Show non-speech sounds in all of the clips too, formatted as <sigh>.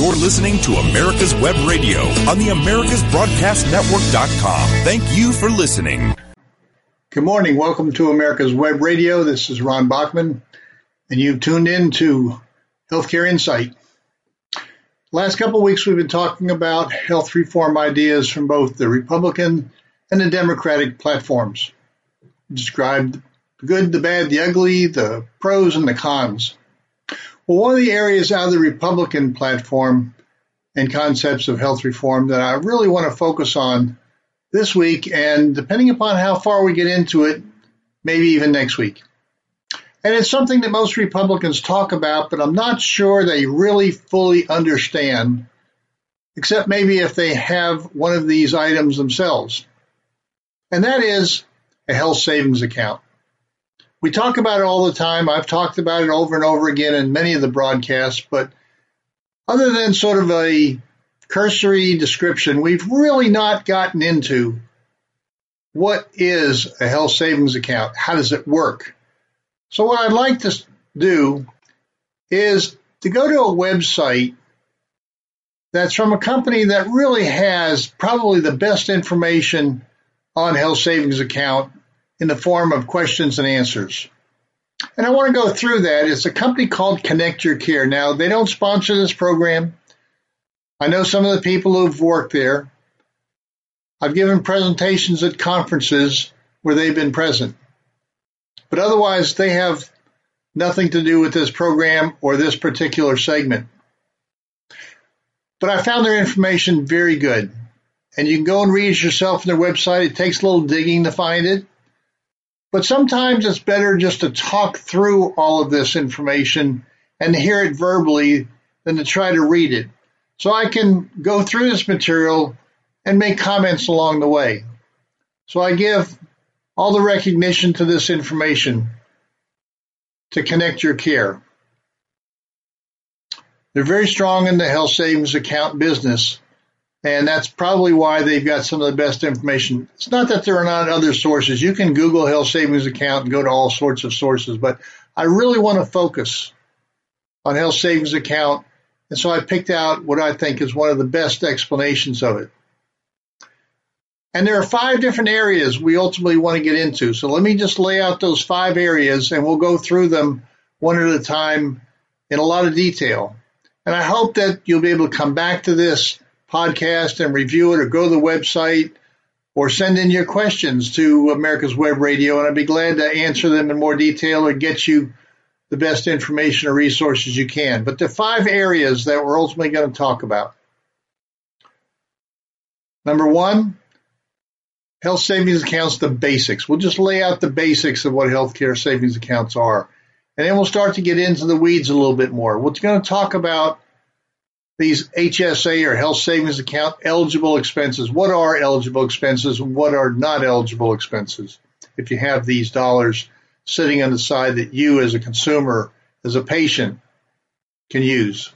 You're listening to America's Web Radio on the AmericasBroadcastNetwork.com. Thank you for listening. Good morning. Welcome to America's Web Radio. This is Ron Bachman, and you've tuned in to Healthcare Insight. Last couple weeks, we've been talking about health reform ideas from both the Republican and the Democratic platforms. Described the good, the bad, the ugly, the pros, and the cons. Well, one of the areas out of the Republican platform and concepts of health reform that I really want to focus on this week, and depending upon how far we get into it, maybe even next week. And it's something that most Republicans talk about, but I'm not sure they really fully understand, except maybe if they have one of these items themselves. And that is a health savings account. We talk about it all the time. I've talked about it over and over again in many of the broadcasts, but other than sort of a cursory description, we've really not gotten into what is a health savings account? How does it work? So what I'd like to do is to go to a website that's from a company that really has probably the best information on health savings account in the form of questions and answers. And I want to go through that. It's a company called Connect Your Care. Now, they don't sponsor this program. I know some of the people who've worked there. I've given presentations at conferences where they've been present. But otherwise, they have nothing to do with this program or this particular segment. But I found their information very good. And you can go and read it yourself on their website. It takes a little digging to find it. But sometimes it's better just to talk through all of this information and hear it verbally than to try to read it. So I can go through this material and make comments along the way. So I give all the recognition to this information to connect your care. They're very strong in the health savings account business and that's probably why they've got some of the best information. It's not that there are not other sources. You can Google health savings account and go to all sorts of sources, but I really want to focus on health savings account. And so I picked out what I think is one of the best explanations of it. And there are five different areas we ultimately want to get into. So let me just lay out those five areas and we'll go through them one at a time in a lot of detail. And I hope that you'll be able to come back to this podcast and review it or go to the website or send in your questions to America's Web Radio, and I'd be glad to answer them in more detail or get you the best information or resources you can. But the five areas that we're ultimately going to talk about. Number one, health savings accounts, the basics. We'll just lay out the basics of what healthcare savings accounts are. And then we'll start to get into the weeds a little bit more. We're going to talk about these HSA or health savings account eligible expenses. What are eligible expenses what are not eligible expenses? If you have these dollars sitting on the side that you as a consumer, as a patient, can use.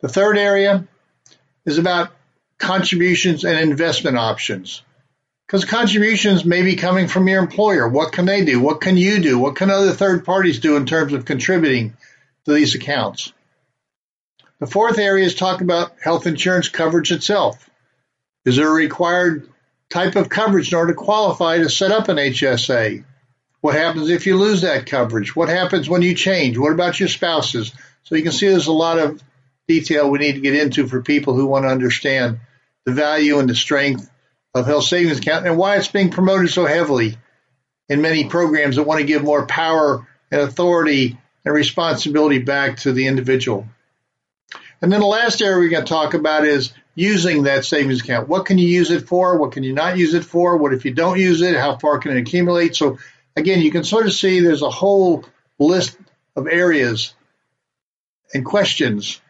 The third area is about contributions and investment options. Because contributions may be coming from your employer. What can they do? What can you do? What can other third parties do in terms of contributing to these accounts? The fourth area is talking about health insurance coverage itself. Is there a required type of coverage in order to qualify to set up an HSA? What happens if you lose that coverage? What happens when you change? What about your spouses? So you can see there's a lot of detail we need to get into for people who want to understand the value and the strength of health savings account and why it's being promoted so heavily in many programs that want to give more power and authority and responsibility back to the individual. And then the last area we're going to talk about is using that savings account. What can you use it for? What can you not use it for? What if you don't use it? How far can it accumulate? So again, you can sort of see there's a whole list of areas and questions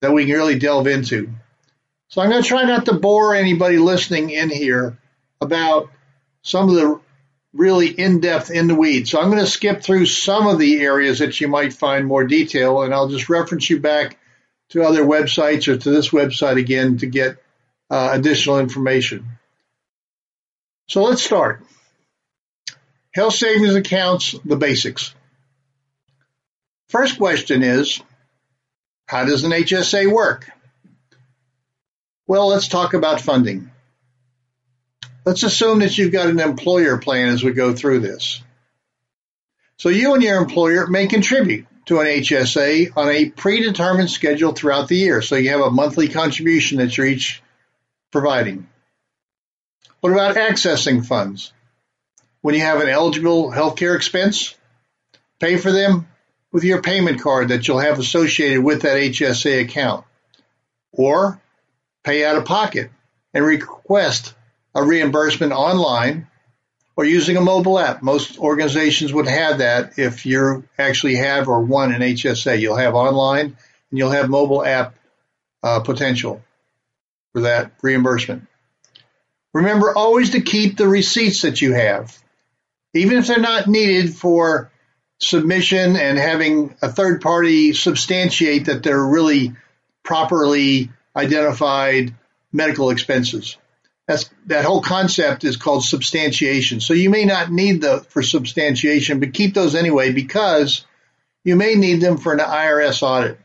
that we can really delve into. So I'm going to try not to bore anybody listening in here about some of the really in-depth in the weeds. So I'm going to skip through some of the areas that you might find more detail and I'll just reference you back to other websites or to this website again to get uh, additional information. So let's start. Health savings accounts, the basics. First question is, how does an HSA work? Well, let's talk about funding. Let's assume that you've got an employer plan as we go through this. So you and your employer may contribute to an HSA on a predetermined schedule throughout the year. So you have a monthly contribution that you're each providing. What about accessing funds? When you have an eligible healthcare expense, pay for them with your payment card that you'll have associated with that HSA account. Or pay out of pocket and request a reimbursement online or using a mobile app. Most organizations would have that if you actually have or want an HSA. You'll have online and you'll have mobile app uh, potential for that reimbursement. Remember always to keep the receipts that you have, even if they're not needed for submission and having a third party substantiate that they're really properly identified medical expenses. That's that whole concept is called substantiation. So you may not need the for substantiation, but keep those anyway because you may need them for an IRS audit.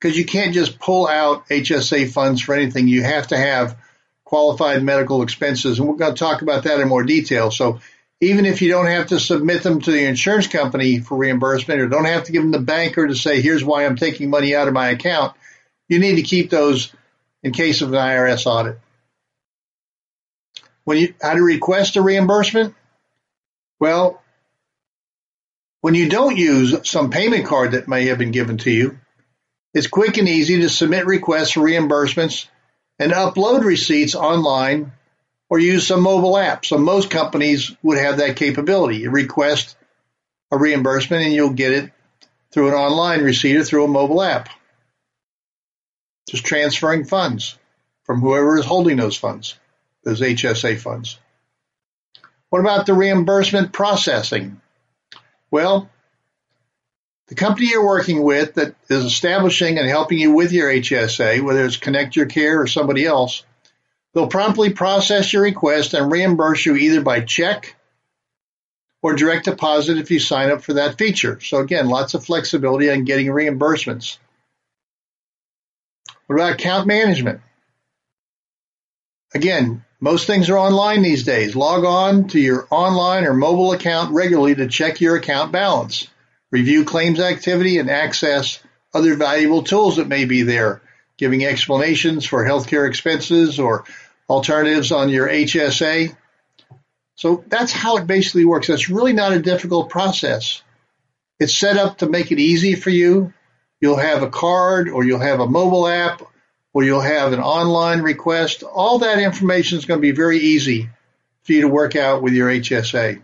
Because you can't just pull out HSA funds for anything. You have to have qualified medical expenses, and we're going to talk about that in more detail. So even if you don't have to submit them to the insurance company for reimbursement or don't have to give them the banker to say, here's why I'm taking money out of my account, you need to keep those in case of an IRS audit. When you how to request a reimbursement? Well, when you don't use some payment card that may have been given to you, it's quick and easy to submit requests for reimbursements and upload receipts online or use some mobile app. So most companies would have that capability. You request a reimbursement and you'll get it through an online receipt or through a mobile app. Just transferring funds from whoever is holding those funds those HSA funds. What about the reimbursement processing? Well, the company you're working with that is establishing and helping you with your HSA, whether it's Connect Your Care or somebody else, they'll promptly process your request and reimburse you either by check or direct deposit if you sign up for that feature. So again, lots of flexibility on getting reimbursements. What about account management? Again, most things are online these days. Log on to your online or mobile account regularly to check your account balance, review claims activity, and access other valuable tools that may be there, giving explanations for healthcare expenses or alternatives on your HSA. So that's how it basically works. That's really not a difficult process. It's set up to make it easy for you. You'll have a card or you'll have a mobile app where you'll have an online request. All that information is going to be very easy for you to work out with your HSA.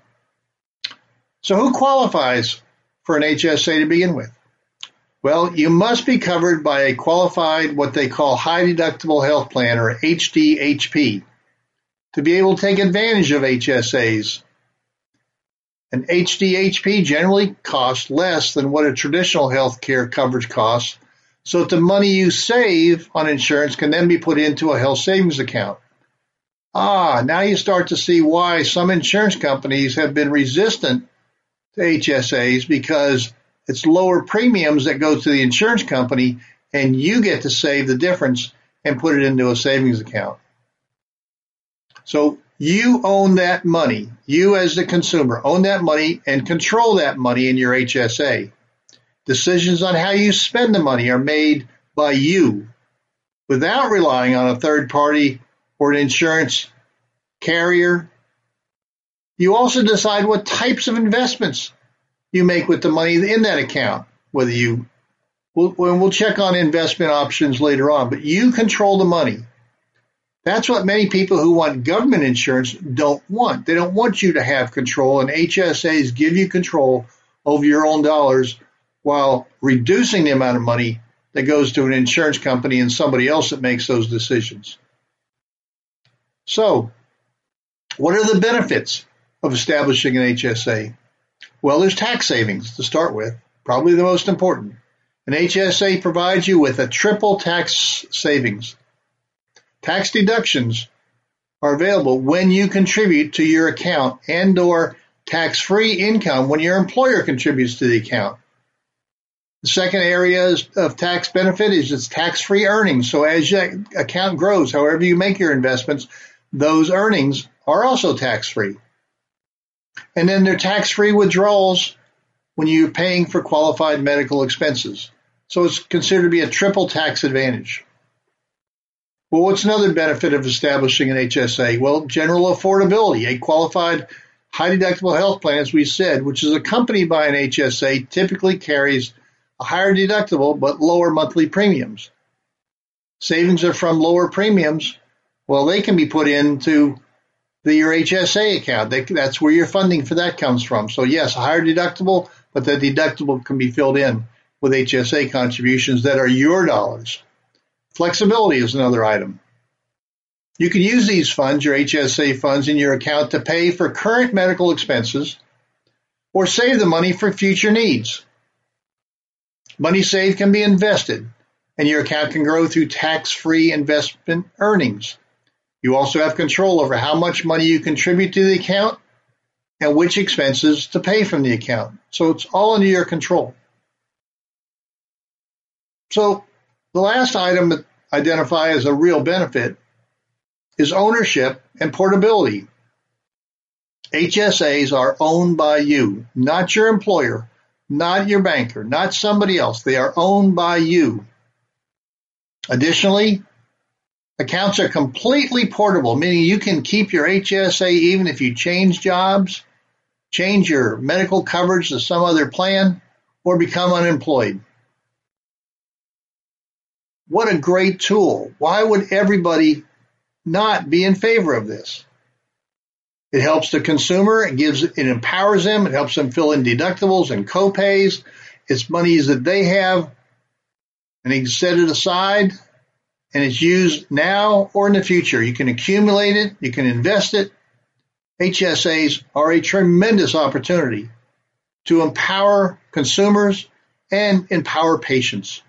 So who qualifies for an HSA to begin with? Well, you must be covered by a qualified, what they call high deductible health plan or HDHP to be able to take advantage of HSAs. An HDHP generally costs less than what a traditional health care coverage costs so that the money you save on insurance can then be put into a health savings account. Ah, now you start to see why some insurance companies have been resistant to HSAs because it's lower premiums that go to the insurance company and you get to save the difference and put it into a savings account. So you own that money. You as the consumer own that money and control that money in your HSA. Decisions on how you spend the money are made by you without relying on a third party or an insurance carrier. You also decide what types of investments you make with the money in that account, whether you We'll, we'll check on investment options later on, but you control the money. That's what many people who want government insurance don't want. They don't want you to have control, and HSAs give you control over your own dollars while reducing the amount of money that goes to an insurance company and somebody else that makes those decisions. So, what are the benefits of establishing an HSA? Well, there's tax savings to start with, probably the most important. An HSA provides you with a triple tax savings. Tax deductions are available when you contribute to your account and or tax-free income when your employer contributes to the account. The second area of tax benefit is its tax-free earnings. So as your account grows, however you make your investments, those earnings are also tax-free. And then they're tax-free withdrawals when you're paying for qualified medical expenses. So it's considered to be a triple tax advantage. Well, what's another benefit of establishing an HSA? Well, general affordability. A qualified high deductible health plan, as we said, which is accompanied by an HSA, typically carries a higher deductible but lower monthly premiums. Savings are from lower premiums. Well, they can be put into the, your HSA account. They, that's where your funding for that comes from. So yes, a higher deductible, but the deductible can be filled in with HSA contributions that are your dollars. Flexibility is another item. You can use these funds, your HSA funds, in your account to pay for current medical expenses or save the money for future needs. Money saved can be invested, and your account can grow through tax free investment earnings. You also have control over how much money you contribute to the account and which expenses to pay from the account. So it's all under your control. So the last item that identify as a real benefit is ownership and portability. HSAs are owned by you, not your employer, not your banker, not somebody else. They are owned by you. Additionally, accounts are completely portable, meaning you can keep your HSA even if you change jobs, change your medical coverage to some other plan, or become unemployed. What a great tool. Why would everybody not be in favor of this? It helps the consumer. It gives, it empowers them. It helps them fill in deductibles and copays. It's monies that they have and they set it aside and it's used now or in the future. You can accumulate it. You can invest it. HSAs are a tremendous opportunity to empower consumers and empower patients.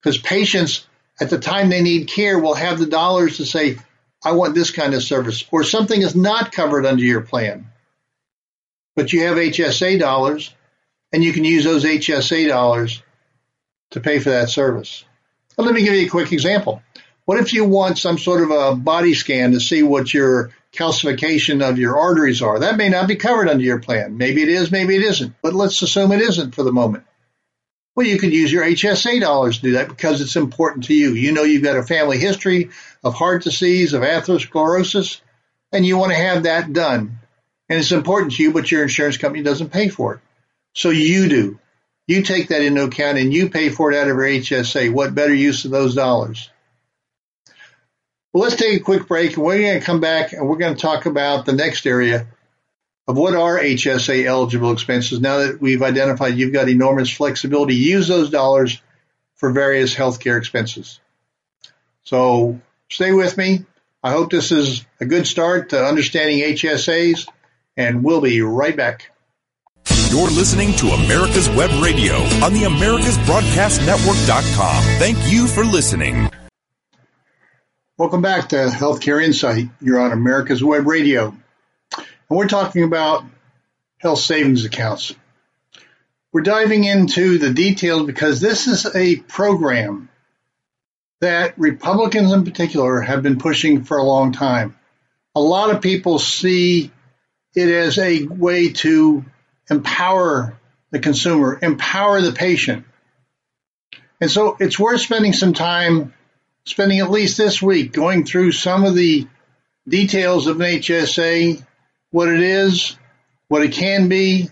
Because patients at the time they need care will have the dollars to say, I want this kind of service, or something is not covered under your plan. But you have HSA dollars, and you can use those HSA dollars to pay for that service. Let me give you a quick example. What if you want some sort of a body scan to see what your calcification of your arteries are? That may not be covered under your plan. Maybe it is, maybe it isn't, but let's assume it isn't for the moment. Well, you could use your HSA dollars to do that because it's important to you. You know you've got a family history of heart disease, of atherosclerosis, and you want to have that done. And it's important to you, but your insurance company doesn't pay for it. So you do. You take that into account and you pay for it out of your HSA. What better use of those dollars? Well, let's take a quick break and we're going to come back and we're going to talk about the next area of what are HSA eligible expenses. Now that we've identified you've got enormous flexibility, use those dollars for various healthcare expenses. So stay with me. I hope this is a good start to understanding HSAs, and we'll be right back. You're listening to America's Web Radio on the AmericasBroadcastNetwork.com. Thank you for listening. Welcome back to Healthcare Insight. You're on America's Web Radio. And we're talking about health savings accounts. We're diving into the details because this is a program that Republicans in particular have been pushing for a long time. A lot of people see it as a way to empower the consumer, empower the patient. And so it's worth spending some time, spending at least this week, going through some of the details of an HSA, what it is, what it can be,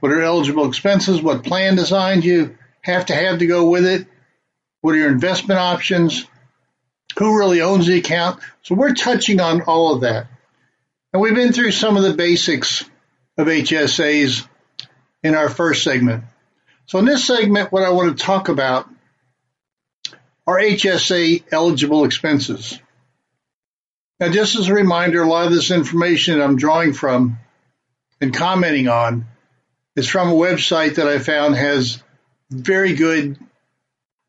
what are eligible expenses, what plan designs you have to have to go with it, what are your investment options, who really owns the account. So we're touching on all of that. And we've been through some of the basics of HSAs in our first segment. So in this segment, what I want to talk about are HSA eligible expenses. Now, just as a reminder, a lot of this information I'm drawing from and commenting on is from a website that I found has very good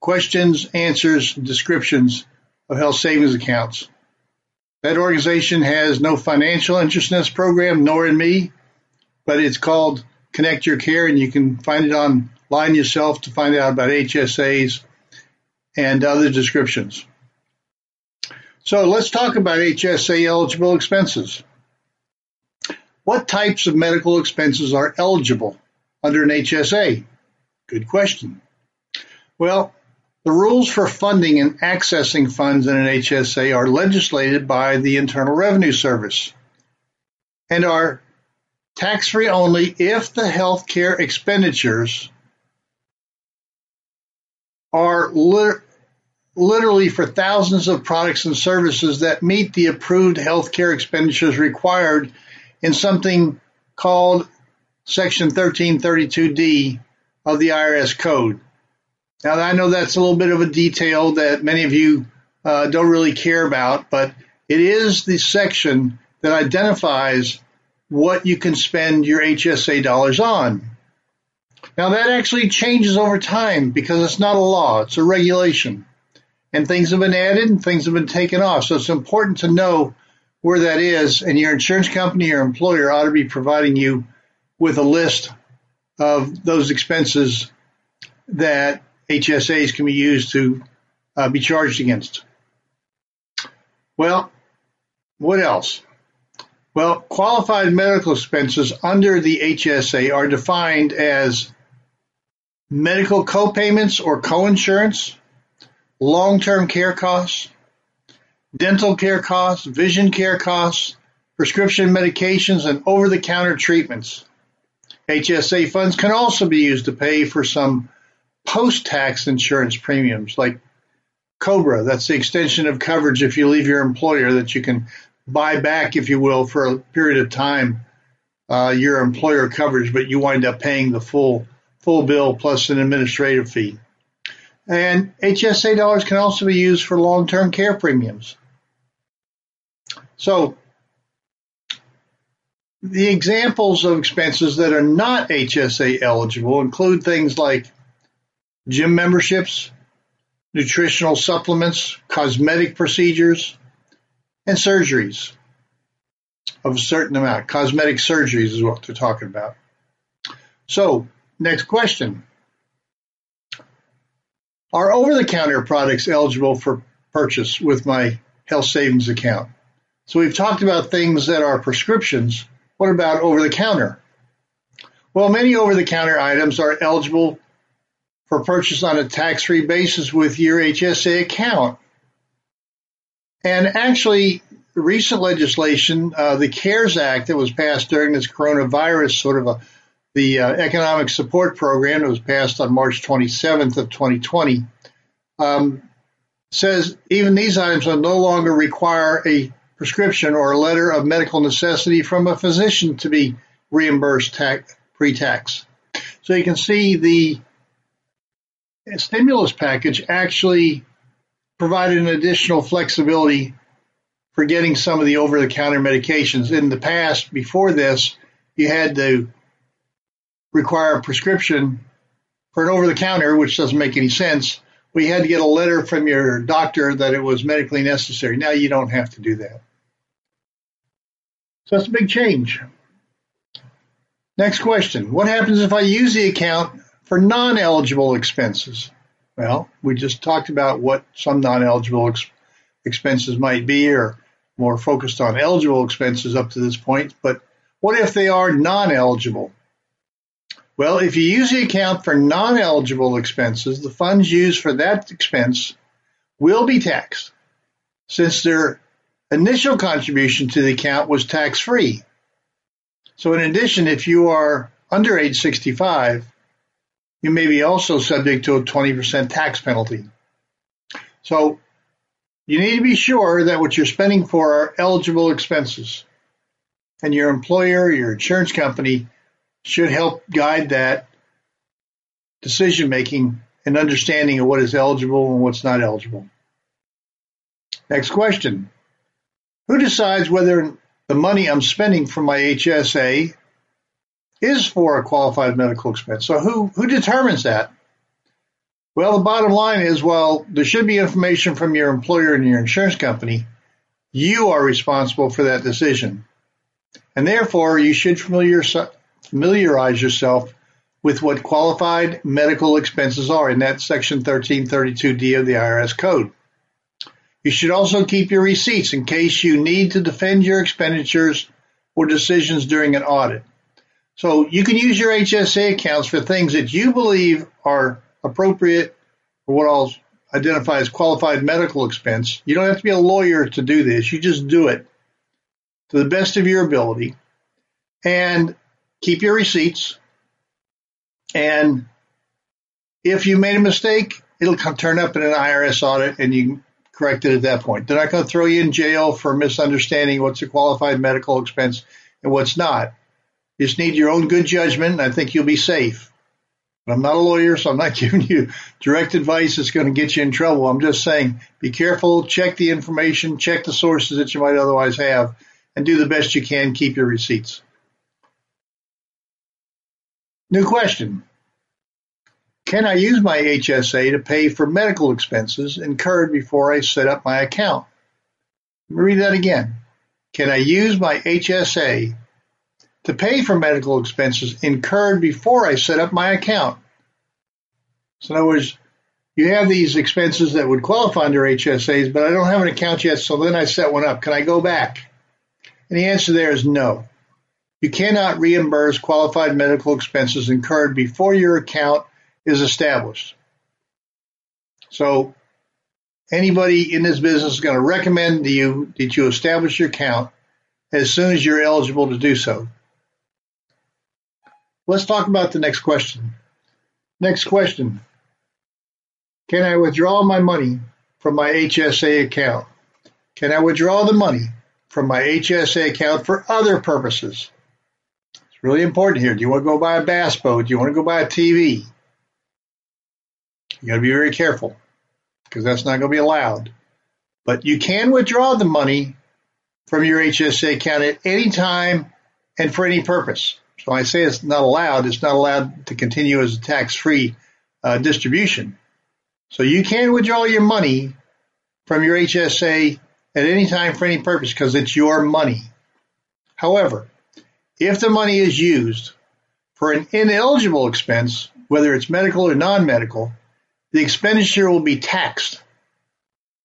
questions, answers, descriptions of health savings accounts. That organization has no financial interest in this program, nor in me, but it's called Connect Your Care, and you can find it online yourself to find out about HSAs and other descriptions. So let's talk about HSA eligible expenses. What types of medical expenses are eligible under an HSA? Good question. Well, the rules for funding and accessing funds in an HSA are legislated by the Internal Revenue Service and are tax free only if the health care expenditures are literally for thousands of products and services that meet the approved health care expenditures required in something called Section 1332D of the IRS Code. Now, I know that's a little bit of a detail that many of you uh, don't really care about, but it is the section that identifies what you can spend your HSA dollars on. Now, that actually changes over time because it's not a law, it's a regulation. And things have been added and things have been taken off. So it's important to know where that is, and your insurance company or employer ought to be providing you with a list of those expenses that HSAs can be used to uh, be charged against. Well, what else? Well, qualified medical expenses under the HSA are defined as medical copayments or coinsurance, long-term care costs, dental care costs, vision care costs, prescription medications, and over-the-counter treatments. HSA funds can also be used to pay for some post-tax insurance premiums like COBRA. That's the extension of coverage if you leave your employer that you can buy back, if you will, for a period of time, uh, your employer coverage, but you wind up paying the full full bill plus an administrative fee. And HSA dollars can also be used for long-term care premiums. So the examples of expenses that are not HSA eligible include things like gym memberships, nutritional supplements, cosmetic procedures, and surgeries of a certain amount. Cosmetic surgeries is what they're talking about. So Next question. Are over the counter products eligible for purchase with my health savings account? So we've talked about things that are prescriptions. What about over the counter? Well, many over the counter items are eligible for purchase on a tax free basis with your HSA account. And actually, recent legislation, uh, the CARES Act that was passed during this coronavirus sort of a the uh, economic support program that was passed on March 27th of 2020 um, says even these items will no longer require a prescription or a letter of medical necessity from a physician to be reimbursed tax, pre-tax. So you can see the stimulus package actually provided an additional flexibility for getting some of the over-the-counter medications. In the past, before this, you had to require a prescription for an over the counter, which doesn't make any sense. We had to get a letter from your doctor that it was medically necessary. Now you don't have to do that. So that's a big change. Next question. What happens if I use the account for non eligible expenses? Well, we just talked about what some non eligible ex- expenses might be, or more focused on eligible expenses up to this point. But what if they are non eligible? Well, if you use the account for non-eligible expenses, the funds used for that expense will be taxed since their initial contribution to the account was tax-free. So in addition, if you are under age 65, you may be also subject to a 20% tax penalty. So you need to be sure that what you're spending for are eligible expenses. And your employer, your insurance company should help guide that decision making and understanding of what is eligible and what's not eligible. Next question. Who decides whether the money I'm spending for my HSA is for a qualified medical expense? So who, who determines that? Well, the bottom line is, well, there should be information from your employer and your insurance company. You are responsible for that decision. And therefore, you should familiar, familiarize yourself with what qualified medical expenses are, and that's Section 1332D of the IRS Code. You should also keep your receipts in case you need to defend your expenditures or decisions during an audit. So you can use your HSA accounts for things that you believe are appropriate for what I'll identify as qualified medical expense. You don't have to be a lawyer to do this. You just do it to the best of your ability and keep your receipts. And if you made a mistake, it'll come, turn up in an IRS audit and you correct it at that point. They're not going to throw you in jail for misunderstanding what's a qualified medical expense and what's not. You just need your own good judgment, and I think you'll be safe. But I'm not a lawyer, so I'm not <laughs> giving you direct advice that's going to get you in trouble. I'm just saying be careful, check the information, check the sources that you might otherwise have, and do the best you can. Keep your receipts. New question. Can I use my HSA to pay for medical expenses incurred before I set up my account? Let me read that again. Can I use my HSA to pay for medical expenses incurred before I set up my account. So in other words, you have these expenses that would qualify under HSAs, but I don't have an account yet, so then I set one up. Can I go back? And the answer there is no. You cannot reimburse qualified medical expenses incurred before your account is established. So anybody in this business is going to recommend to you that you establish your account as soon as you're eligible to do so. Let's talk about the next question. Next question. Can I withdraw my money from my HSA account? Can I withdraw the money from my HSA account for other purposes? Really important here. Do you want to go buy a bass boat? Do you want to go buy a TV? You got to be very careful because that's not going to be allowed. But you can withdraw the money from your HSA account at any time and for any purpose. So I say it's not allowed. It's not allowed to continue as a tax-free uh, distribution. So you can withdraw your money from your HSA at any time for any purpose because it's your money. However, if the money is used for an ineligible expense, whether it's medical or non-medical, the expenditure will be taxed.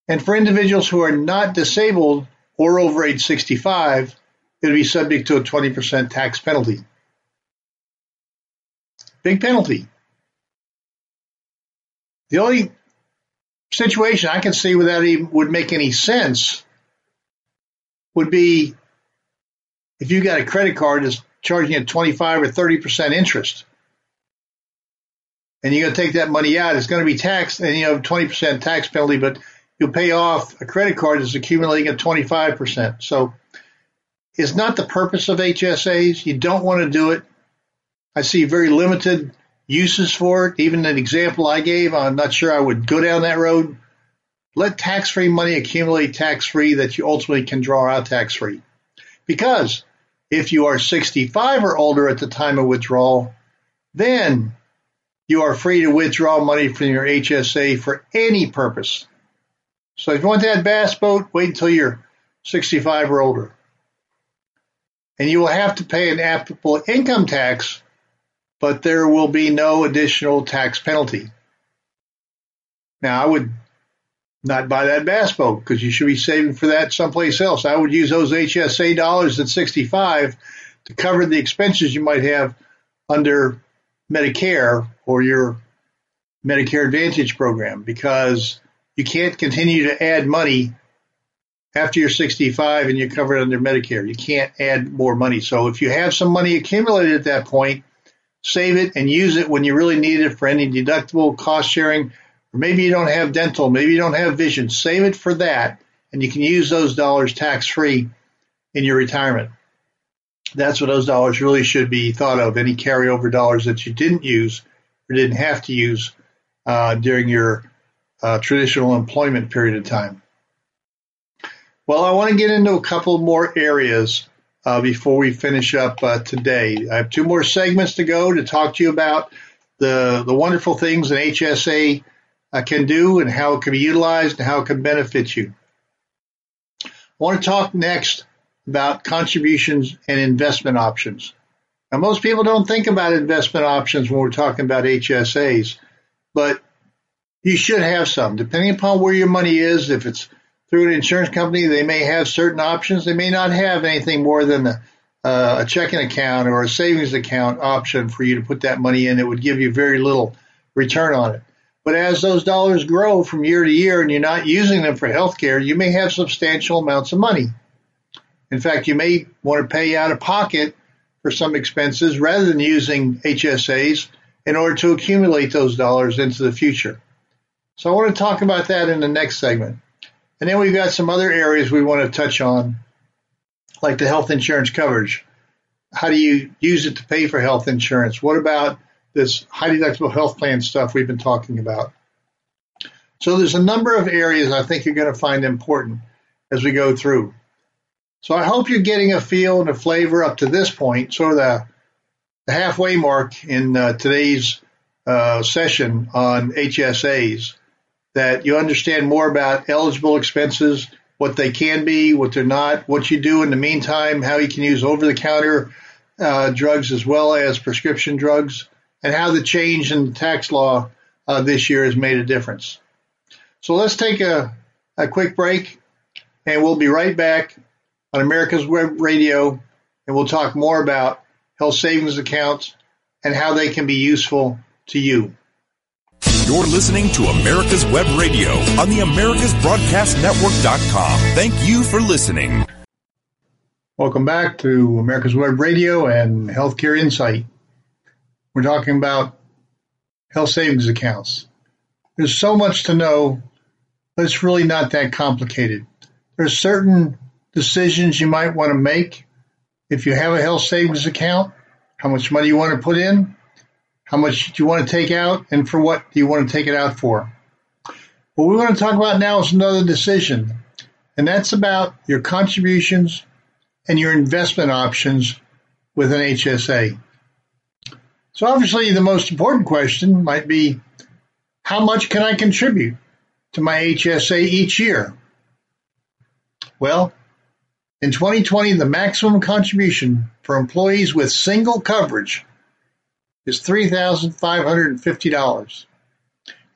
And for individuals who are not disabled or over age 65, it'll be subject to a 20% tax penalty. Big penalty. The only situation I can see that even would make any sense would be if you got a credit card that's charging you 25 or 30% interest and you're going to take that money out, it's going to be taxed and you have 20% tax penalty, but you'll pay off a credit card that's accumulating at 25%. So it's not the purpose of HSAs. You don't want to do it. I see very limited uses for it. Even an example I gave, I'm not sure I would go down that road. Let tax free money accumulate tax free that you ultimately can draw out tax free. Because if you are 65 or older at the time of withdrawal, then you are free to withdraw money from your HSA for any purpose. So if you want that bass boat, wait until you're 65 or older. And you will have to pay an applicable income tax but there will be no additional tax penalty. Now, I would not buy that bass boat because you should be saving for that someplace else. I would use those HSA dollars at 65 to cover the expenses you might have under Medicare or your Medicare Advantage program because you can't continue to add money after you're 65 and you're covered under Medicare. You can't add more money. So if you have some money accumulated at that point, save it and use it when you really need it for any deductible cost sharing. Or maybe you don't have dental, maybe you don't have vision. Save it for that, and you can use those dollars tax free in your retirement. That's what those dollars really should be thought of. Any carryover dollars that you didn't use or didn't have to use uh, during your uh, traditional employment period of time. Well, I want to get into a couple more areas uh, before we finish up uh, today. I have two more segments to go to talk to you about the the wonderful things an HSA can do and how it can be utilized and how it can benefit you. I want to talk next about contributions and investment options. Now, most people don't think about investment options when we're talking about HSAs, but you should have some. Depending upon where your money is, if it's through an insurance company, they may have certain options. They may not have anything more than a, uh, a checking account or a savings account option for you to put that money in. It would give you very little return on it. But as those dollars grow from year to year and you're not using them for healthcare, you may have substantial amounts of money. In fact, you may want to pay out of pocket for some expenses rather than using HSAs in order to accumulate those dollars into the future. So I want to talk about that in the next segment. And then we've got some other areas we want to touch on, like the health insurance coverage. How do you use it to pay for health insurance? What about this high deductible health plan stuff we've been talking about? So there's a number of areas I think you're going to find important as we go through. So I hope you're getting a feel and a flavor up to this point, sort of the, halfway mark in uh, today's uh, session on HSAs, that you understand more about eligible expenses, what they can be, what they're not, what you do in the meantime, how you can use over the counter uh, drugs as well as prescription drugs, and how the change in the tax law uh, this year has made a difference. So let's take a, a quick break, and we'll be right back on America's Web Radio, and we'll talk more about health savings accounts and how they can be useful to you. You're listening to America's Web Radio on the AmericasBroadcastNetwork.com. Thank you for listening. Welcome back to America's Web Radio and Healthcare Insight. We're talking about health savings accounts. There's so much to know, but it's really not that complicated. There's certain decisions you might want to make if you have a health savings account, how much money you want to put in, how much do you want to take out, and for what do you want to take it out for. What we want to talk about now is another decision, and that's about your contributions and your investment options with an HSA. So obviously the most important question might be, how much can I contribute to my HSA each year? Well, in 2020, the maximum contribution for employees with single coverage is $3,550.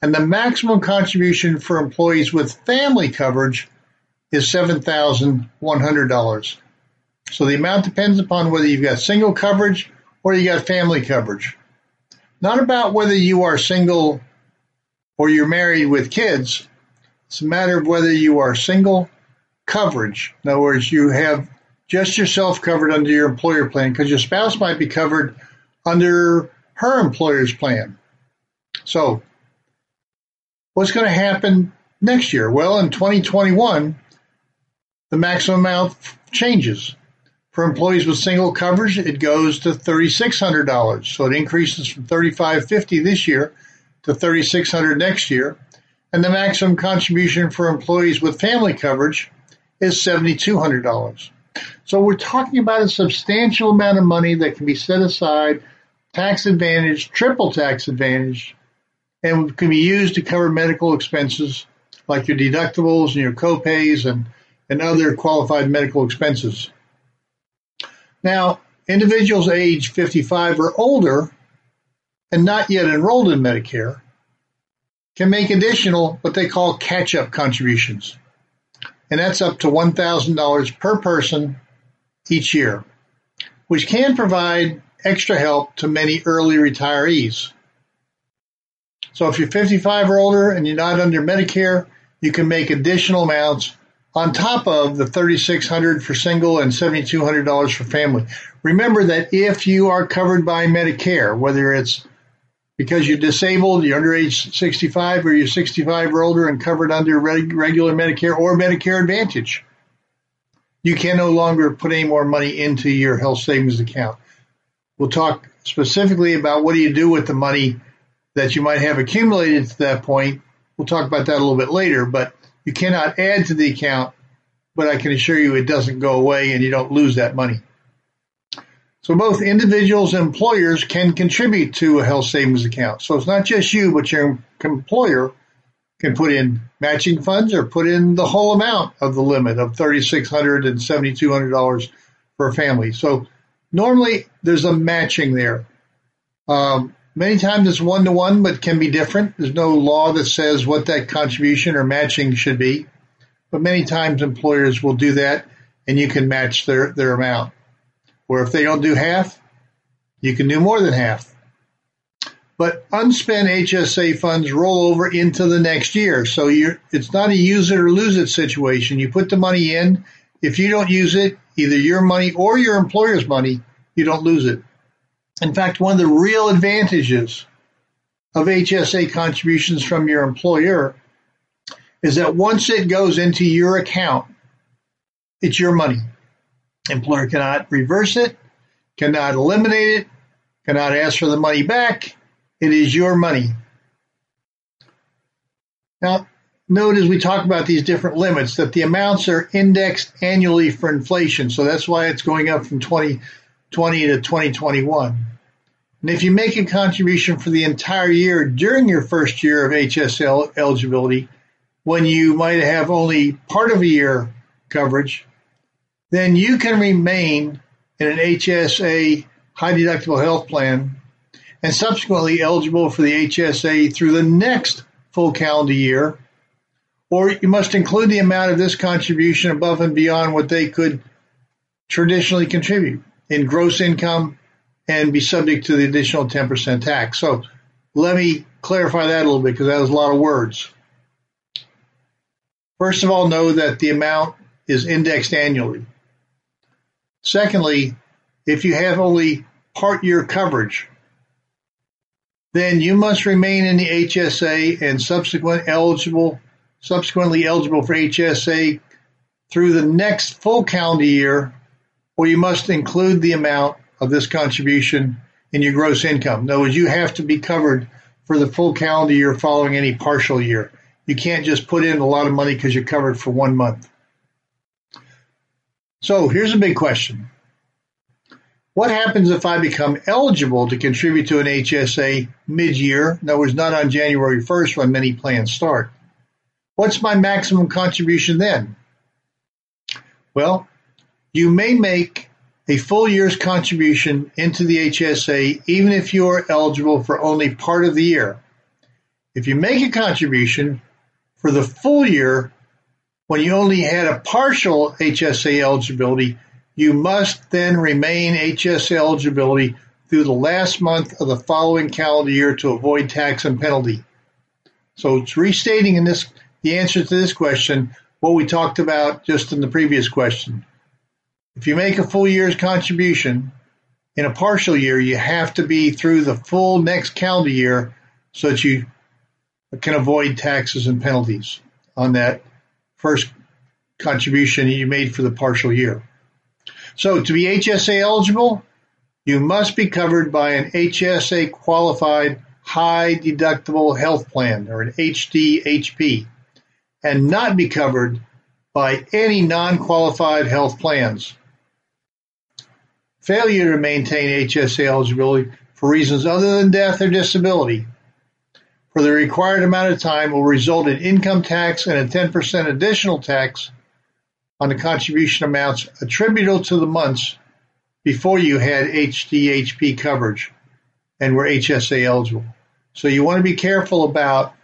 And the maximum contribution for employees with family coverage is $7,100. So the amount depends upon whether you've got single coverage or you got family coverage. Not about whether you are single or you're married with kids. It's a matter of whether you are single coverage. In other words, you have just yourself covered under your employer plan because your spouse might be covered under her employer's plan. So, what's going to happen next year? Well, in 2021, the maximum amount changes. For employees with single coverage, it goes to $3,600. So it increases from 3,550 this year to $3,600 next year. And the maximum contribution for employees with family coverage is $7,200. So we're talking about a substantial amount of money that can be set aside, tax advantage, triple tax advantage, and can be used to cover medical expenses like your deductibles and your copays and, and other qualified medical expenses. Now, individuals age 55 or older and not yet enrolled in Medicare can make additional what they call catch up contributions and that's up to $1,000 per person each year, which can provide extra help to many early retirees. So if you're 55 or older and you're not under Medicare, you can make additional amounts on top of the 3,600 for single and $7,200 for family. Remember that if you are covered by Medicare, whether it's because you're disabled, you're under age 65, or you're 65 or older and covered under regular Medicare or Medicare Advantage. You can no longer put any more money into your health savings account. We'll talk specifically about what do you do with the money that you might have accumulated to that point. We'll talk about that a little bit later, but you cannot add to the account, but I can assure you it doesn't go away and you don't lose that money. So both individuals and employers can contribute to a health savings account. So it's not just you, but your employer can put in matching funds or put in the whole amount of the limit of $3,600 and $7,200 for a family. So normally there's a matching there. Um, many times it's one to one, but can be different. There's no law that says what that contribution or matching should be, but many times employers will do that, and you can match their their amount. Or if they don't do half, you can do more than half. But unspent HSA funds roll over into the next year, so it's not a use it or lose it situation. You put the money in. If you don't use it, either your money or your employer's money, you don't lose it. In fact, one of the real advantages of HSA contributions from your employer is that once it goes into your account, it's your money. Employer cannot reverse it, cannot eliminate it, cannot ask for the money back. It is your money. Now, note as we talk about these different limits that the amounts are indexed annually for inflation. So that's why it's going up from 2020 to 2021. And if you make a contribution for the entire year during your first year of HSA eligibility, when you might have only part of a year coverage, then you can remain in an HSA high deductible health plan and subsequently eligible for the HSA through the next full calendar year or you must include the amount of this contribution above and beyond what they could traditionally contribute in gross income and be subject to the additional 10% tax. So let me clarify that a little bit because that was a lot of words. First of all, know that the amount is indexed annually. Secondly, if you have only part year coverage, then you must remain in the HSA and subsequent eligible subsequently eligible for HSA through the next full calendar year, or you must include the amount of this contribution in your gross income. In other words, you have to be covered for the full calendar year following any partial year. You can't just put in a lot of money because you're covered for one month. So here's a big question. What happens if I become eligible to contribute to an HSA mid-year? In other words, not on January 1st when many plans start. What's my maximum contribution then? Well, you may make a full year's contribution into the HSA even if you are eligible for only part of the year. If you make a contribution for the full year when you only had a partial HSA eligibility, you must then remain HSA eligibility through the last month of the following calendar year to avoid tax and penalty. So it's restating in this the answer to this question what we talked about just in the previous question. If you make a full year's contribution in a partial year, you have to be through the full next calendar year so that you can avoid taxes and penalties on that first contribution you made for the partial year. So to be HSA eligible, you must be covered by an HSA qualified high deductible health plan or an HDHP and not be covered by any non-qualified health plans. Failure to maintain HSA eligibility for reasons other than death or disability for the required amount of time will result in income tax and a 10% additional tax on the contribution amounts attributable to the months before you had HDHP coverage and were HSA eligible. So you want to be careful about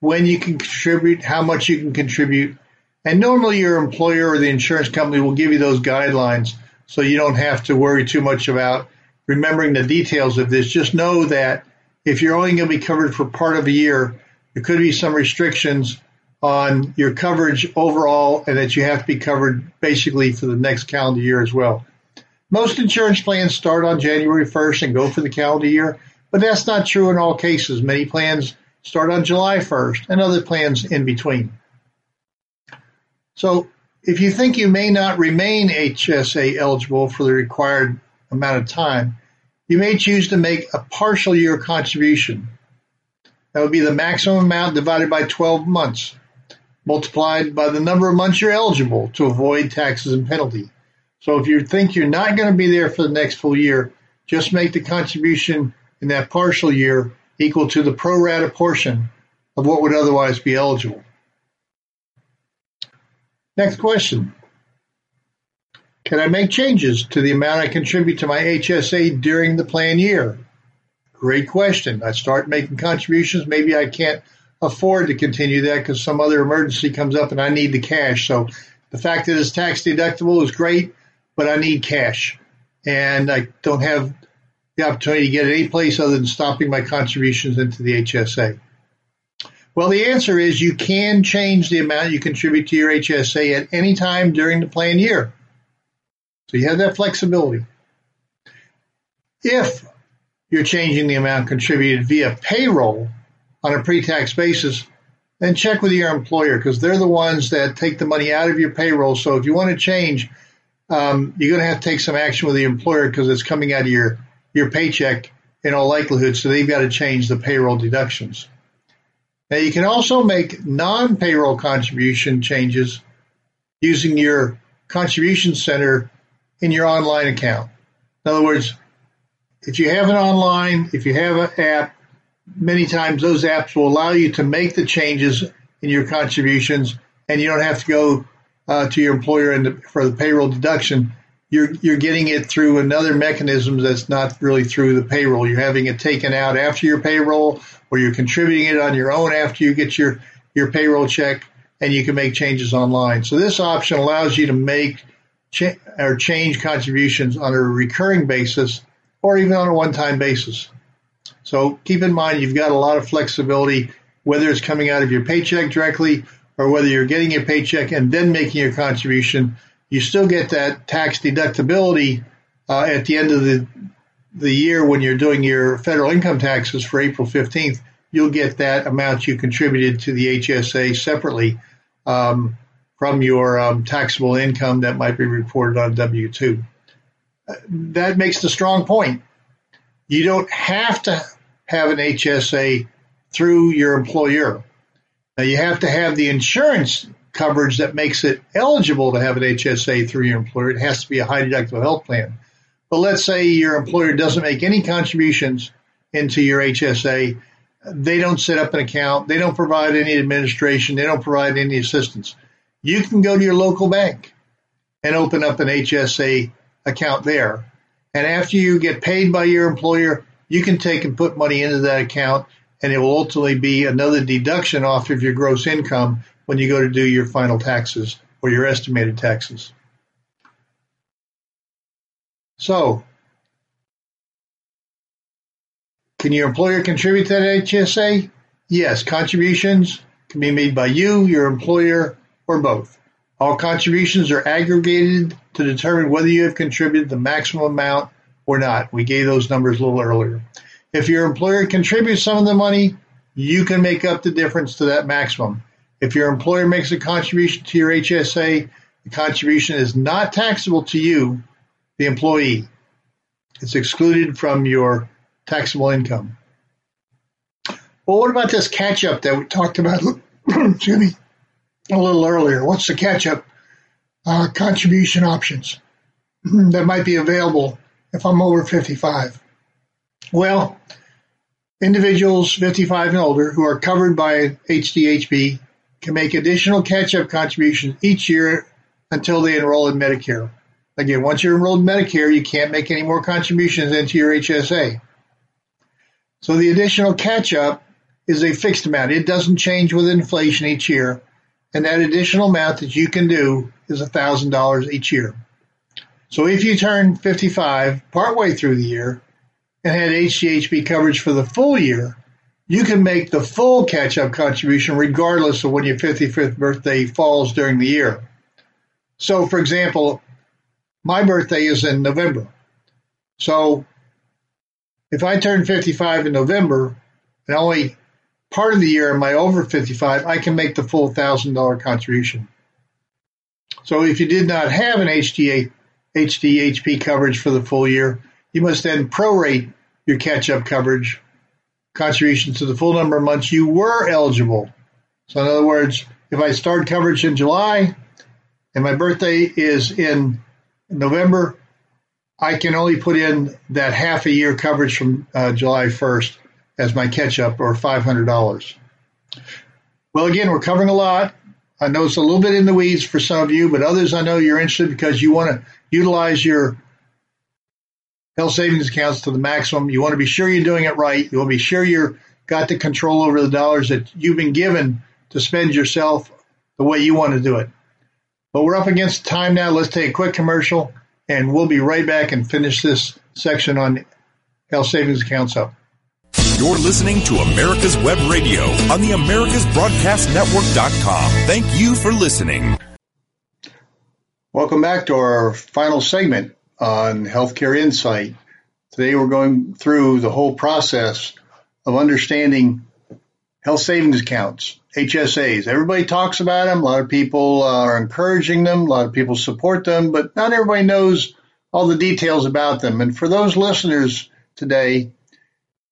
when you can contribute, how much you can contribute. And normally your employer or the insurance company will give you those guidelines so you don't have to worry too much about remembering the details of this. Just know that if you're only going to be covered for part of a year, there could be some restrictions on your coverage overall and that you have to be covered basically for the next calendar year as well. Most insurance plans start on January 1st and go for the calendar year, but that's not true in all cases. Many plans start on July 1st, and other plans in between. So if you think you may not remain HSA eligible for the required amount of time, you may choose to make a partial year contribution. That would be the maximum amount divided by 12 months, multiplied by the number of months you're eligible to avoid taxes and penalty. So if you think you're not going to be there for the next full year, just make the contribution in that partial year equal to the pro rata portion of what would otherwise be eligible. Next question. Can I make changes to the amount I contribute to my HSA during the plan year? Great question. I start making contributions. Maybe I can't afford to continue that because some other emergency comes up and I need the cash. So the fact that it's tax deductible is great, but I need cash. And I don't have the opportunity to get it any place other than stopping my contributions into the HSA. Well, the answer is you can change the amount you contribute to your HSA at any time during the plan year. So you have that flexibility. If you're changing the amount contributed via payroll on a pre-tax basis, then check with your employer because they're the ones that take the money out of your payroll. So if you want to change, um, you're going to have to take some action with the employer because it's coming out of your your paycheck in all likelihood. So they've got to change the payroll deductions. Now you can also make non-payroll contribution changes using your contribution center in your online account. In other words, if you have an online, if you have an app, many times those apps will allow you to make the changes in your contributions, and you don't have to go uh, to your employer for the payroll deduction. You're you're getting it through another mechanism that's not really through the payroll. You're having it taken out after your payroll, or you're contributing it on your own after you get your your payroll check, and you can make changes online. So this option allows you to make cha- or change contributions on a recurring basis or even on a one-time basis. So keep in mind you've got a lot of flexibility whether it's coming out of your paycheck directly or whether you're getting your paycheck and then making your contribution. You still get that tax deductibility uh, at the end of the the year when you're doing your federal income taxes for April 15th. You'll get that amount you contributed to the HSA separately. Um, from your um, taxable income that might be reported on W 2. That makes the strong point. You don't have to have an HSA through your employer. Now, you have to have the insurance coverage that makes it eligible to have an HSA through your employer. It has to be a high deductible health plan. But let's say your employer doesn't make any contributions into your HSA. They don't set up an account. They don't provide any administration. They don't provide any assistance you can go to your local bank and open up an HSA account there. And after you get paid by your employer, you can take and put money into that account and it will ultimately be another deduction off of your gross income when you go to do your final taxes or your estimated taxes. So, can your employer contribute to that HSA? Yes, contributions can be made by you, your employer, or both. All contributions are aggregated to determine whether you have contributed the maximum amount or not. We gave those numbers a little earlier. If your employer contributes some of the money, you can make up the difference to that maximum. If your employer makes a contribution to your HSA, the contribution is not taxable to you, the employee. It's excluded from your taxable income. Well, what about this catch up that we talked about? <clears throat> Me a little earlier. What's the catch up uh, contribution options <clears throat> that might be available if I'm over 55? Well, individuals 55 and older who are covered by HDHP can make additional catch up contributions each year until they enroll in Medicare. Again, once you're enrolled in Medicare, you can't make any more contributions into your HSA. So the additional catch up is a fixed amount. It doesn't change with inflation each year and that additional amount that you can do is $1,000 each year. So if you turn 55 partway through the year and had HDHP coverage for the full year, you can make the full catch up contribution regardless of when your 55th birthday falls during the year. So, for example, my birthday is in November. So, if I turn 55 in November and only part of the year am I over 55, I can make the full $1,000 contribution. So if you did not have an HDA, HDHP coverage for the full year, you must then prorate your catch up coverage contribution to the full number of months you were eligible. So in other words, if I start coverage in July and my birthday is in November, I can only put in that half a year coverage from uh, July 1st as my catch up or $500. Well, again, we're covering a lot. I know it's a little bit in the weeds for some of you, but others I know you're interested because you want to utilize your health savings accounts to the maximum. You want to be sure you're doing it right. You want to be sure you're got the control over the dollars that you've been given to spend yourself the way you want to do it. But we're up against time now. Let's take a quick commercial and we'll be right back and finish this section on health savings accounts up. You're listening to America's Web Radio on the AmericasBroadcastNetwork.com. Thank you for listening. Welcome back to our final segment on Healthcare Insight. Today we're going through the whole process of understanding health savings accounts, HSAs. Everybody talks about them. A lot of people uh, are encouraging them. A lot of people support them, but not everybody knows all the details about them. And for those listeners today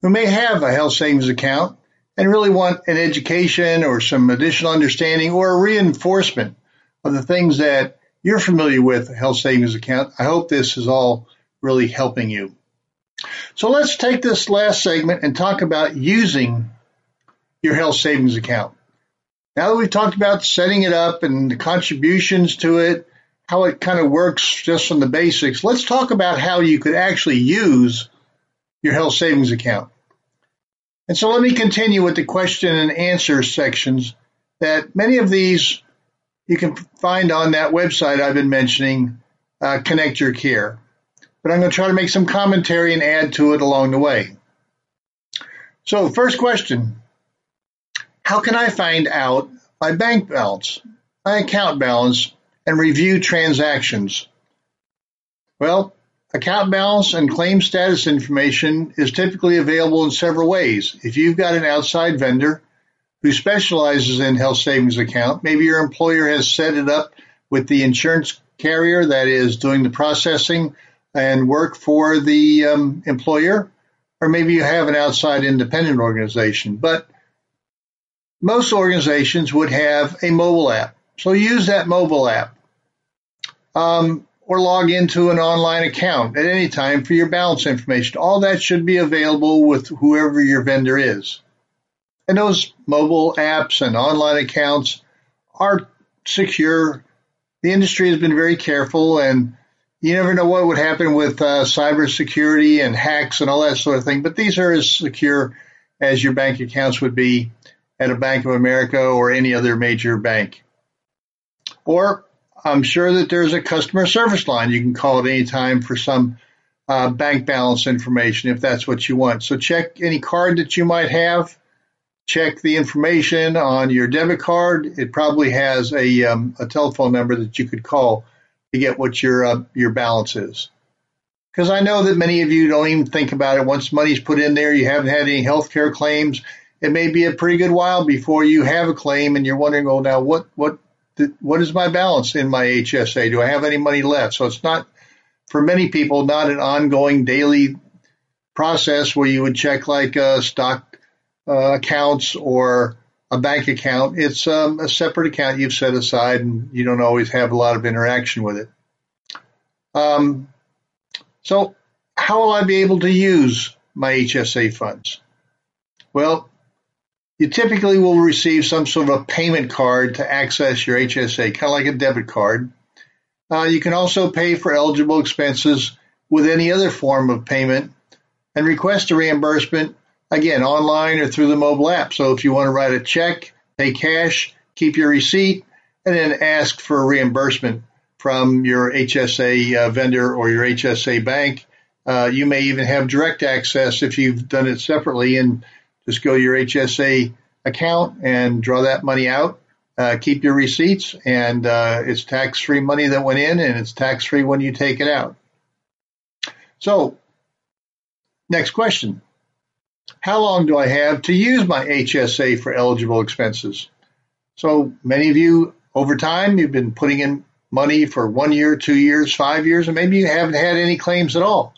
who may have a health savings account and really want an education or some additional understanding or a reinforcement of the things that you're familiar with a health savings account, I hope this is all really helping you. So let's take this last segment and talk about using your health savings account. Now that we've talked about setting it up and the contributions to it, how it kind of works just from the basics, let's talk about how you could actually use your health savings account. And so let me continue with the question and answer sections that many of these you can find on that website I've been mentioning, uh, Connect Your Care. But I'm going to try to make some commentary and add to it along the way. So, first question How can I find out my bank balance, my account balance, and review transactions? Well, Account balance and claim status information is typically available in several ways. If you've got an outside vendor who specializes in health savings account, maybe your employer has set it up with the insurance carrier that is doing the processing and work for the um, employer, or maybe you have an outside independent organization. But most organizations would have a mobile app. So use that mobile app. Um, or log into an online account at any time for your balance information. All that should be available with whoever your vendor is. And those mobile apps and online accounts are secure. The industry has been very careful and you never know what would happen with uh, cybersecurity and hacks and all that sort of thing, but these are as secure as your bank accounts would be at a Bank of America or any other major bank. Or I'm sure that there's a customer service line you can call at any time for some uh, bank balance information if that's what you want. So check any card that you might have. Check the information on your debit card. It probably has a, um, a telephone number that you could call to get what your uh, your balance is. Because I know that many of you don't even think about it. Once money's put in there, you haven't had any health care claims. It may be a pretty good while before you have a claim, and you're wondering, oh, now what what what is my balance in my HSA? Do I have any money left? So it's not, for many people, not an ongoing daily process where you would check like uh, stock accounts or a bank account. It's um, a separate account you've set aside, and you don't always have a lot of interaction with it. Um, so, how will I be able to use my HSA funds? Well, you typically will receive some sort of a payment card to access your HSA, kind of like a debit card. Uh, you can also pay for eligible expenses with any other form of payment and request a reimbursement, again, online or through the mobile app. So if you want to write a check, pay cash, keep your receipt, and then ask for reimbursement from your HSA uh, vendor or your HSA bank. Uh, you may even have direct access if you've done it separately and just go to your HSA account and draw that money out. Uh, keep your receipts, and uh, it's tax free money that went in, and it's tax free when you take it out. So, next question How long do I have to use my HSA for eligible expenses? So, many of you over time, you've been putting in money for one year, two years, five years, and maybe you haven't had any claims at all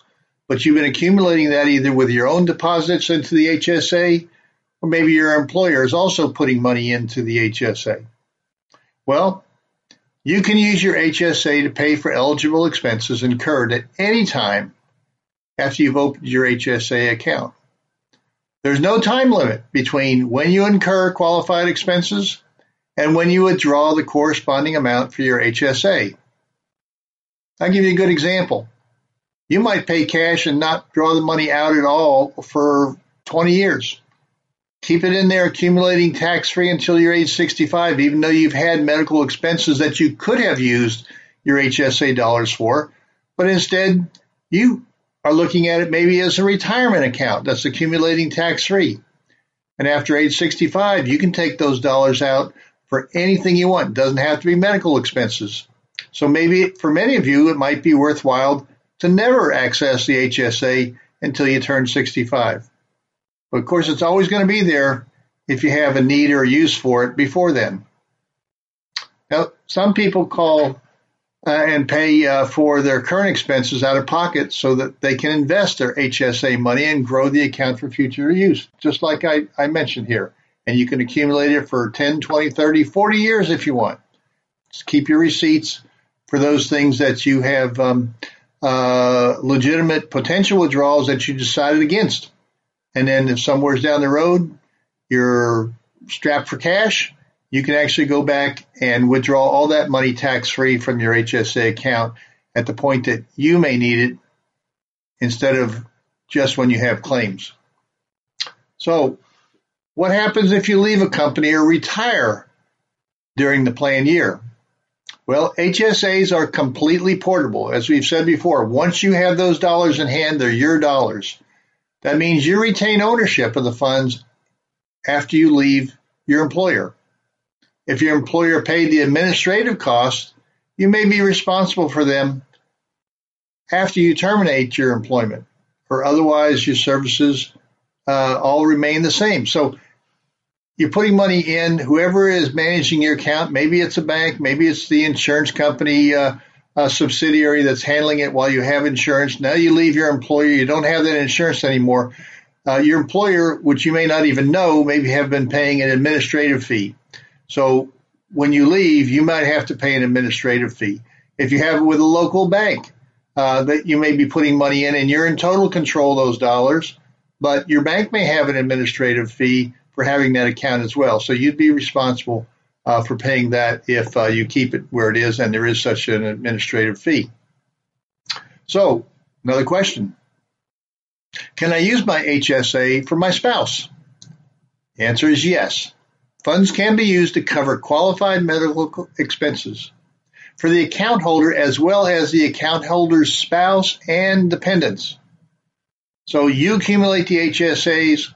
but you've been accumulating that either with your own deposits into the HSA or maybe your employer is also putting money into the HSA. Well, you can use your HSA to pay for eligible expenses incurred at any time after you've opened your HSA account. There's no time limit between when you incur qualified expenses and when you withdraw the corresponding amount for your HSA. I'll give you a good example. You might pay cash and not draw the money out at all for 20 years. Keep it in there accumulating tax free until you're age 65, even though you've had medical expenses that you could have used your HSA dollars for. But instead, you are looking at it maybe as a retirement account that's accumulating tax free. And after age 65, you can take those dollars out for anything you want. It doesn't have to be medical expenses. So maybe for many of you, it might be worthwhile to never access the HSA until you turn 65. But of course, it's always going to be there if you have a need or use for it before then. Now, some people call uh, and pay uh, for their current expenses out of pocket so that they can invest their HSA money and grow the account for future use, just like I, I mentioned here. And you can accumulate it for 10, 20, 30, 40 years if you want. Just keep your receipts for those things that you have um, uh, legitimate potential withdrawals that you decided against. And then if somewhere's down the road you're strapped for cash, you can actually go back and withdraw all that money tax free from your HSA account at the point that you may need it instead of just when you have claims. So, what happens if you leave a company or retire during the plan year? Well, HSAs are completely portable. As we've said before, once you have those dollars in hand, they're your dollars. That means you retain ownership of the funds after you leave your employer. If your employer paid the administrative costs, you may be responsible for them after you terminate your employment, or otherwise your services uh, all remain the same. So you're putting money in, whoever is managing your account, maybe it's a bank, maybe it's the insurance company uh, subsidiary that's handling it while you have insurance. Now you leave your employer, you don't have that insurance anymore. Uh, your employer, which you may not even know, maybe have been paying an administrative fee. So when you leave, you might have to pay an administrative fee. If you have it with a local bank, uh, that you may be putting money in and you're in total control of those dollars, but your bank may have an administrative fee for having that account as well. So you'd be responsible uh, for paying that if uh, you keep it where it is and there is such an administrative fee. So, another question Can I use my HSA for my spouse? The answer is yes. Funds can be used to cover qualified medical expenses for the account holder as well as the account holder's spouse and dependents. So you accumulate the HSAs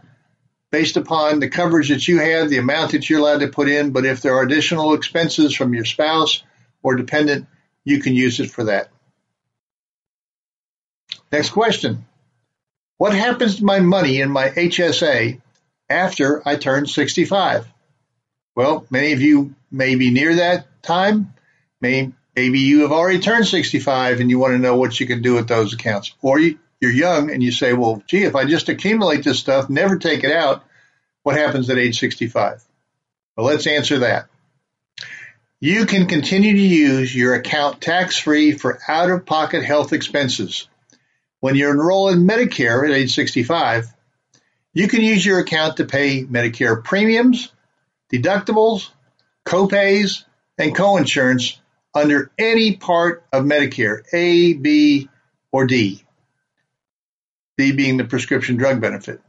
based upon the coverage that you have, the amount that you're allowed to put in, but if there are additional expenses from your spouse or dependent, you can use it for that. Next question. What happens to my money in my HSA after I turn 65? Well, many of you may be near that time. May, maybe you have already turned 65 and you want to know what you can do with those accounts. Or you, you're young and you say, well, gee, if I just accumulate this stuff, never take it out, what happens at age 65? Well, let's answer that. You can continue to use your account tax free for out of pocket health expenses. When you enroll in Medicare at age 65, you can use your account to pay Medicare premiums, deductibles, copays, and coinsurance under any part of Medicare, A, B, or D. D being the prescription drug benefit.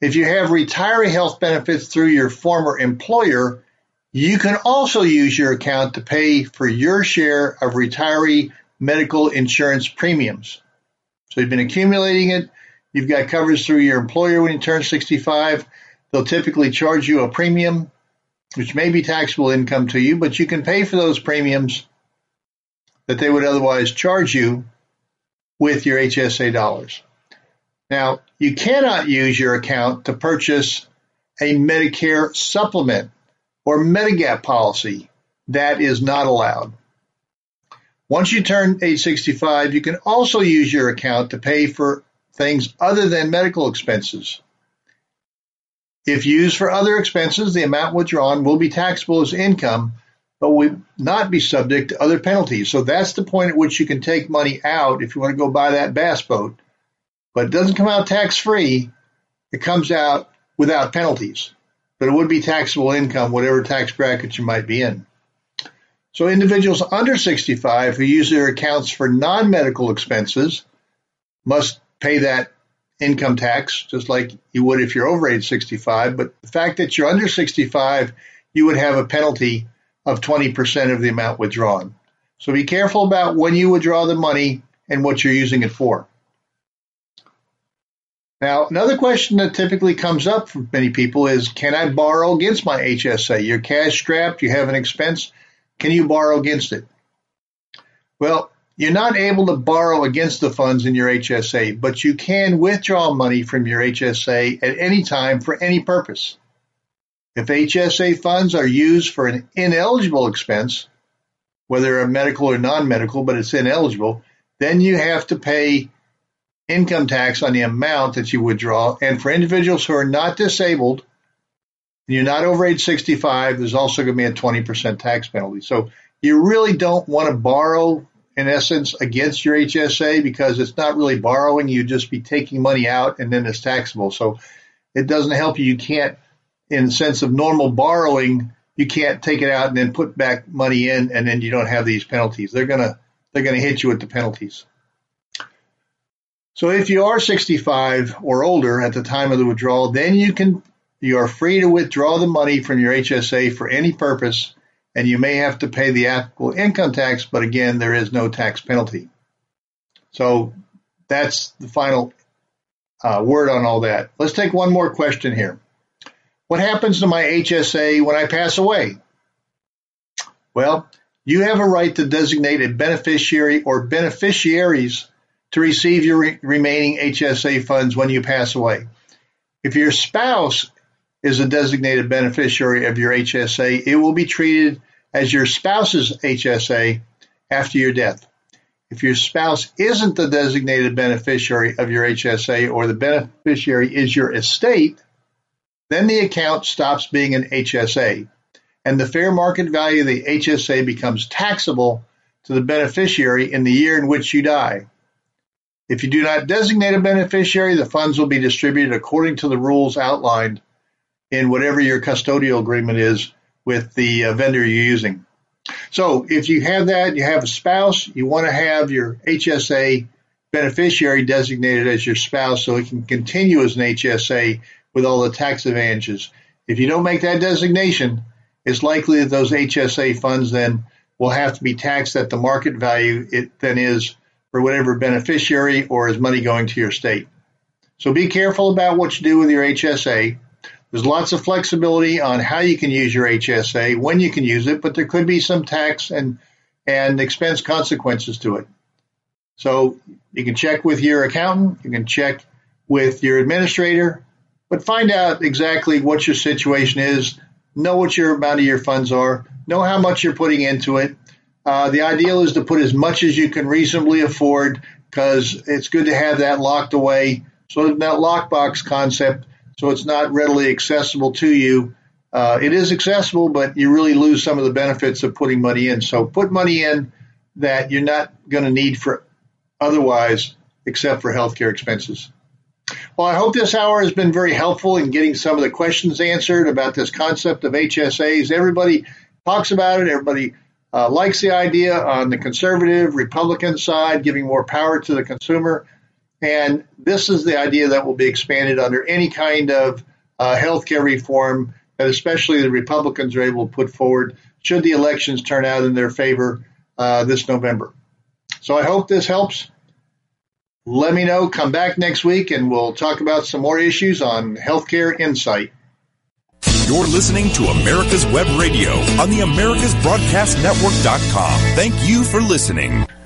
If you have retiree health benefits through your former employer, you can also use your account to pay for your share of retiree medical insurance premiums. So you've been accumulating it. You've got coverage through your employer when you turn 65. They'll typically charge you a premium, which may be taxable income to you, but you can pay for those premiums that they would otherwise charge you with your HSA dollars. Now, you cannot use your account to purchase a Medicare supplement or Medigap policy. That is not allowed. Once you turn age 65, you can also use your account to pay for things other than medical expenses. If used for other expenses, the amount withdrawn will be taxable as income, but will not be subject to other penalties. So that's the point at which you can take money out if you want to go buy that bass boat, but it doesn't come out tax free. It comes out without penalties. but it would be taxable income, whatever tax bracket you might be in. So individuals under 65 who use their accounts for non-medical expenses must pay that income tax just like you would if you're over age 65. But the fact that you're under 65, you would have a penalty of 20% of the amount withdrawn. So be careful about when you withdraw the money and what you're using it for. Now, another question that typically comes up for many people is, can I borrow against my HSA? You're cash strapped, you have an expense, can you borrow against it? Well, you're not able to borrow against the funds in your HSA, but you can withdraw money from your HSA at any time for any purpose. If HSA funds are used for an ineligible expense, whether a medical or non-medical, but it's ineligible, then you have to pay income tax on the amount that you withdraw. And for individuals who are not disabled, and you're not over age 65, there's also going to be a 20% tax penalty. So you really don't want to borrow, in essence, against your HSA because it's not really borrowing. You just be taking money out and then it's taxable. So it doesn't help you. You can't, in the sense of normal borrowing, you can't take it out and then put back money in and then you don't have these penalties. They're going to, they're to hit you with the penalties. So if you are 65 or older at the time of the withdrawal, then you can you are free to withdraw the money from your HSA for any purpose, and you may have to pay the applicable income tax, but again, there is no tax penalty. So that's the final uh, word on all that. Let's take one more question here. What happens to my HSA when I pass away? Well, you have a right to designate a beneficiary or beneficiaries to receive your re- remaining HSA funds when you pass away. If your spouse is a designated beneficiary of your HSA, it will be treated as your spouse's HSA after your death. If your spouse isn't the designated beneficiary of your HSA or the beneficiary is your estate, then the account stops being an HSA and the fair market value of the HSA becomes taxable to the beneficiary in the year in which you die. If you do not designate a beneficiary, the funds will be distributed according to the rules outlined in whatever your custodial agreement is with the uh, vendor you're using. So if you have that, you have a spouse, you want to have your HSA beneficiary designated as your spouse so it can continue as an HSA with all the tax advantages. If you don't make that designation, it's likely that those HSA funds then will have to be taxed at the market value it then is for whatever beneficiary or is money going to your state. So be careful about what you do with your HSA. There's lots of flexibility on how you can use your HSA, when you can use it, but there could be some tax and and expense consequences to it. So you can check with your accountant, you can check with your administrator, but find out exactly what your situation is, know what your amount of your funds are, know how much you're putting into it, uh, the ideal is to put as much as you can reasonably afford because it's good to have that locked away. So that lockbox concept, so it's not readily accessible to you. Uh, it is accessible, but you really lose some of the benefits of putting money in. So put money in that you're not going to need for otherwise, except for healthcare expenses. Well, I hope this hour has been very helpful in getting some of the questions answered about this concept of HSAs. Everybody talks about it. Everybody uh, likes the idea on the conservative Republican side, giving more power to the consumer. And this is the idea that will be expanded under any kind of uh, healthcare reform that especially the Republicans are able to put forward should the elections turn out in their favor uh, this November. So I hope this helps. Let me know. Come back next week and we'll talk about some more issues on Healthcare Insight. You're listening to America's Web Radio on the AmericasBroadcastNetwork.com. Thank you for listening.